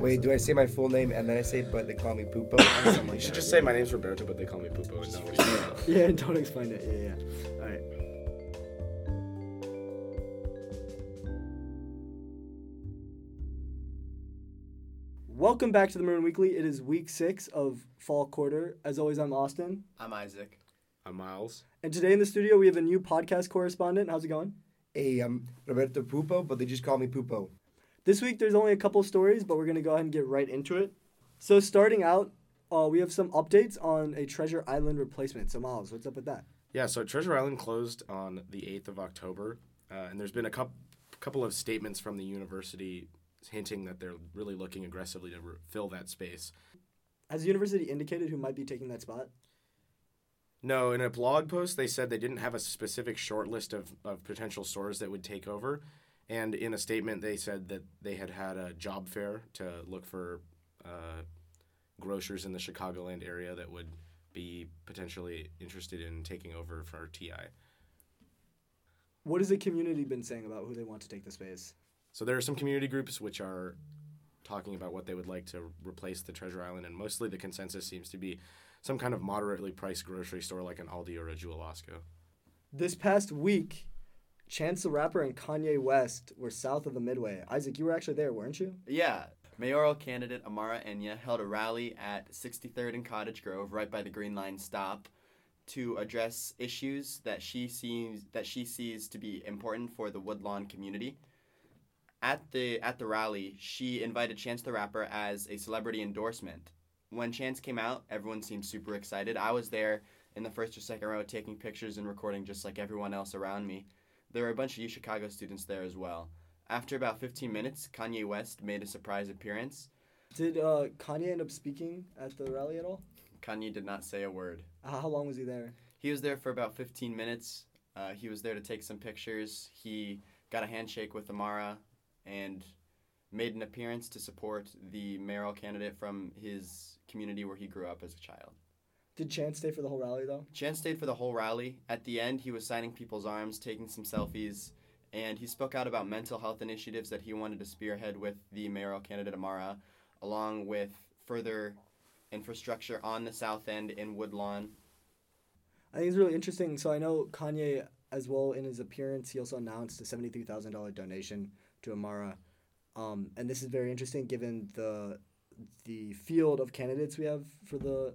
Wait, do I say my full name and then I say, but they call me Pupo? Something You like should that. just say my name's Roberto, but they call me Pupo. And nobody knows. Yeah, don't explain it. Yeah, yeah. All right. Welcome back to the Maroon Weekly. It is week six of fall quarter. As always, I'm Austin. I'm Isaac. I'm Miles. And today in the studio, we have a new podcast correspondent. How's it going? Hey, I'm Roberto Pupo, but they just call me Pupo. This week, there's only a couple stories, but we're going to go ahead and get right into it. So, starting out, uh, we have some updates on a Treasure Island replacement. So, Miles, what's up with that? Yeah, so Treasure Island closed on the 8th of October, uh, and there's been a coup couple of statements from the university hinting that they're really looking aggressively to re- fill that space. Has the university indicated who might be taking that spot? No, in a blog post, they said they didn't have a specific short list of, of potential stores that would take over. And in a statement, they said that they had had a job fair to look for uh, grocers in the Chicagoland area that would be potentially interested in taking over for TI. What has the community been saying about who they want to take the space? So there are some community groups which are talking about what they would like to replace the Treasure Island, and mostly the consensus seems to be some kind of moderately priced grocery store like an Aldi or a Jewel Osco. This past week, Chance the Rapper and Kanye West were south of the Midway. Isaac, you were actually there, weren't you? Yeah, mayoral candidate Amara Enyia held a rally at 63rd and Cottage Grove, right by the Green Line stop, to address issues that she sees that she sees to be important for the Woodlawn community. At the at the rally, she invited Chance the Rapper as a celebrity endorsement. When Chance came out, everyone seemed super excited. I was there in the first or second row taking pictures and recording just like everyone else around me. There were a bunch of U Chicago students there as well. After about 15 minutes, Kanye West made a surprise appearance. Did uh, Kanye end up speaking at the rally at all? Kanye did not say a word. How how long was he there? He was there for about 15 minutes. Uh, he was there to take some pictures. He got a handshake with Amara and made an appearance to support the mayoral candidate from his community where he grew up as a child. Did Chance stay for the whole rally though? Chance stayed for the whole rally. At the end, he was signing people's arms, taking some selfies, and he spoke out about mental health initiatives that he wanted to spearhead with the mayoral candidate Amara, along with further infrastructure on the south end in Woodlawn. I think it's really interesting. So I know Kanye as well in his appearance, he also announced a seventy three thousand dollar donation to Amara, um, and this is very interesting given the the field of candidates we have for the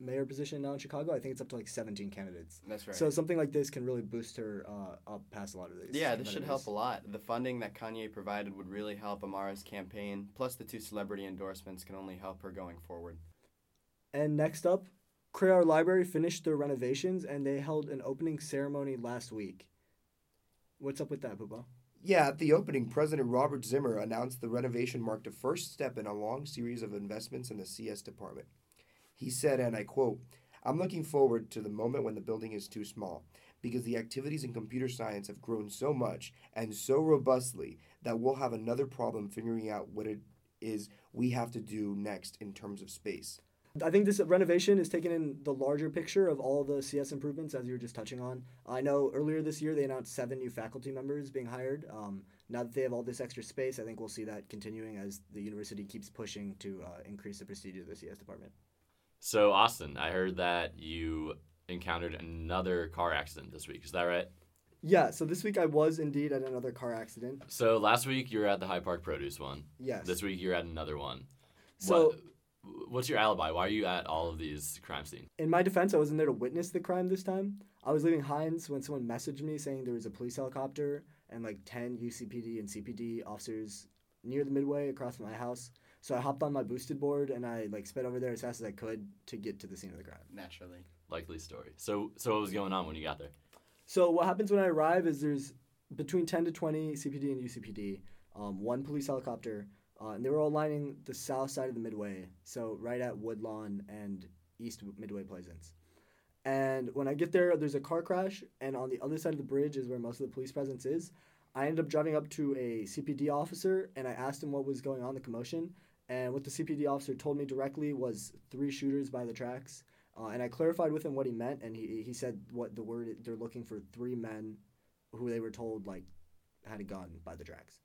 mayor position now in Chicago. I think it's up to like seventeen candidates. That's right. So something like this can really boost her uh, up past a lot of these. yeah, this should help a lot. The funding that Kanye provided would really help Amara's campaign. Plus, the two celebrity endorsements can only help her going forward. And next up, Crerar Library finished their renovations and they held an opening ceremony last week. What's up with that, Pupo? Yeah, at the opening, President Robert Zimmer announced the renovation marked a first step in a long series of investments in the CS department. He said, and I quote, I'm looking forward to the moment when the building is too small, because the activities in computer science have grown so much and so robustly that we'll have another problem figuring out what it is we have to do next in terms of space. I think this renovation is taken in the larger picture of all the CS improvements, as you were just touching on. I know earlier this year they announced seven new faculty members being hired. Um, now that they have all this extra space, I think we'll see that continuing as the university keeps pushing to uh, increase the prestige of the CS department. So, Austin, I heard that you encountered another car accident this week. Is that right? Yeah, so this week I was indeed at another car accident. So, last week you were at the Hyde Park Produce one. Yes. This week you're at another one. So- What- what's your alibi? Why are you at all of these crime scenes? In my defense, I wasn't there to witness the crime this time. I was leaving Heinz when someone messaged me saying there was a police helicopter and like 10 UCPD and CPD officers near the midway across from my house. So I hopped on my boosted board and I like sped over there as fast as I could to get to the scene of the crime. Naturally. Likely story. So, so what was going on when you got there? So what happens when I arrive is there's between 10 to 20 CPD and UCPD, um, one police helicopter, uh, and they were all lining the south side of the Midway, so right at Woodlawn and East Midway Plaisance. And when I get there, there's a car crash, and on the other side of the bridge is where most of the police presence is. I ended up driving up to a CPD officer, and I asked him what was going on, the commotion. And what the CPD officer told me directly was three shooters by the tracks. Uh, and I clarified with him what he meant, and he, he said what the word they're looking for three men who they were told like had a gun by the tracks.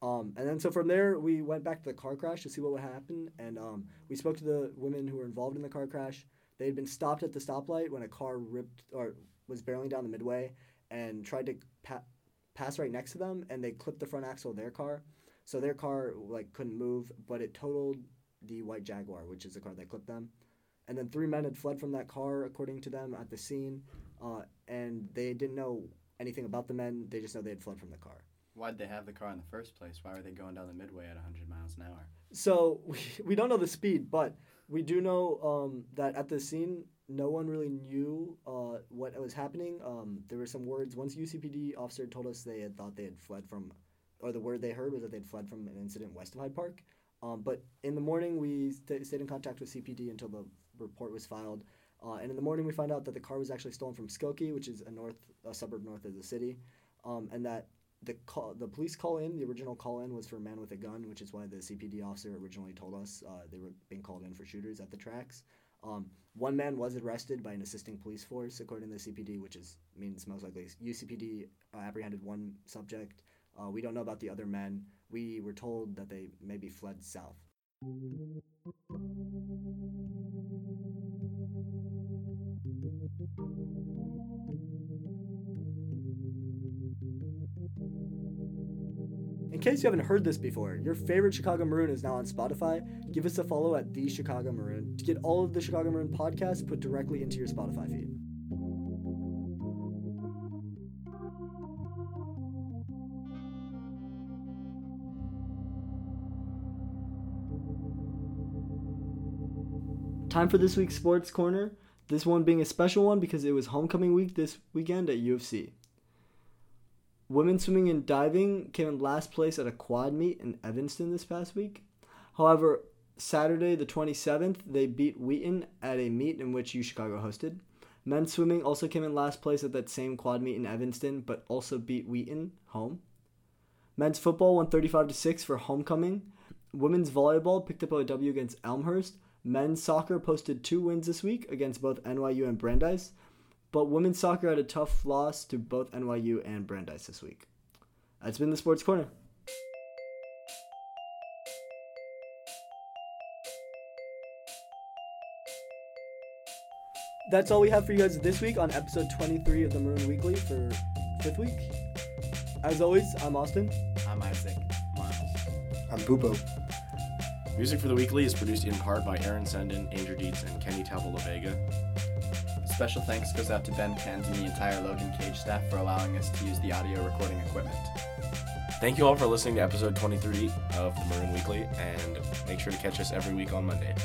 Um, and then so from there we went back to the car crash to see what would happen, and um, we spoke to the women who were involved in the car crash. They had been stopped at the stoplight when a car ripped or was barreling down the midway and tried to pa- pass right next to them, and they clipped the front axle of their car. So their car like couldn't move, but it totaled the white Jaguar, which is the car that clipped them. And then three men had fled from that car, according to them, at the scene, uh, and they didn't know anything about the men. They just know they had fled from the car. Why'd they have the car in the first place? Why were they going down the midway at 100 miles an hour? So we, we don't know the speed, but we do know um, that at the scene, no one really knew uh, what was happening. Um, there were some words. Once UCPD officer told us they had thought they had fled from, or the word they heard was that they'd fled from an incident west of Hyde Park. Um, but in the morning, we st- stayed in contact with CPD until the report was filed. Uh, and in the morning, we found out that the car was actually stolen from Skokie, which is a north a suburb north of the city, um, and that the call, the police call in, the original call in was for a man with a gun, which is why the CPD officer originally told us uh, they were being called in for shooters at the tracks. Um, one man was arrested by an assisting police force, according to the CPD, which is means most likely UCPD uh, apprehended one subject. Uh, we don't know about the other men. We were told that they maybe fled south. In case you haven't heard this before, your favorite Chicago Maroon is now on Spotify. Give us a follow at The Chicago Maroon to get all of the Chicago Maroon podcasts put directly into your Spotify feed. Time for this week's Sports Corner. This one being a special one because it was homecoming week this weekend at UofC. Women's swimming and diving came in last place at a quad meet in Evanston this past week. However, Saturday the 27th, they beat Wheaton at a meet in which U Chicago hosted. Men's swimming also came in last place at that same quad meet in Evanston, but also beat Wheaton home. Men's football won 35 to 6 for homecoming. Women's volleyball picked up a W against Elmhurst. Men's soccer posted two wins this week against both NYU and Brandeis. But women's soccer had a tough loss to both NYU and Brandeis this week. That's been the Sports Corner. That's all we have for you guys this week on episode 23 of the Maroon Weekly for fifth week. As always, I'm Austin. I'm Isaac. Miles. I'm Pupo. Music for the weekly is produced in part by Aaron Senden, Andrew Dietz, and Kenny Tavala Vega. Special thanks goes out to Ben Pens and the entire Logan Cage staff for allowing us to use the audio recording equipment. Thank you all for listening to episode 23 of the Maroon Weekly, and make sure to catch us every week on Monday.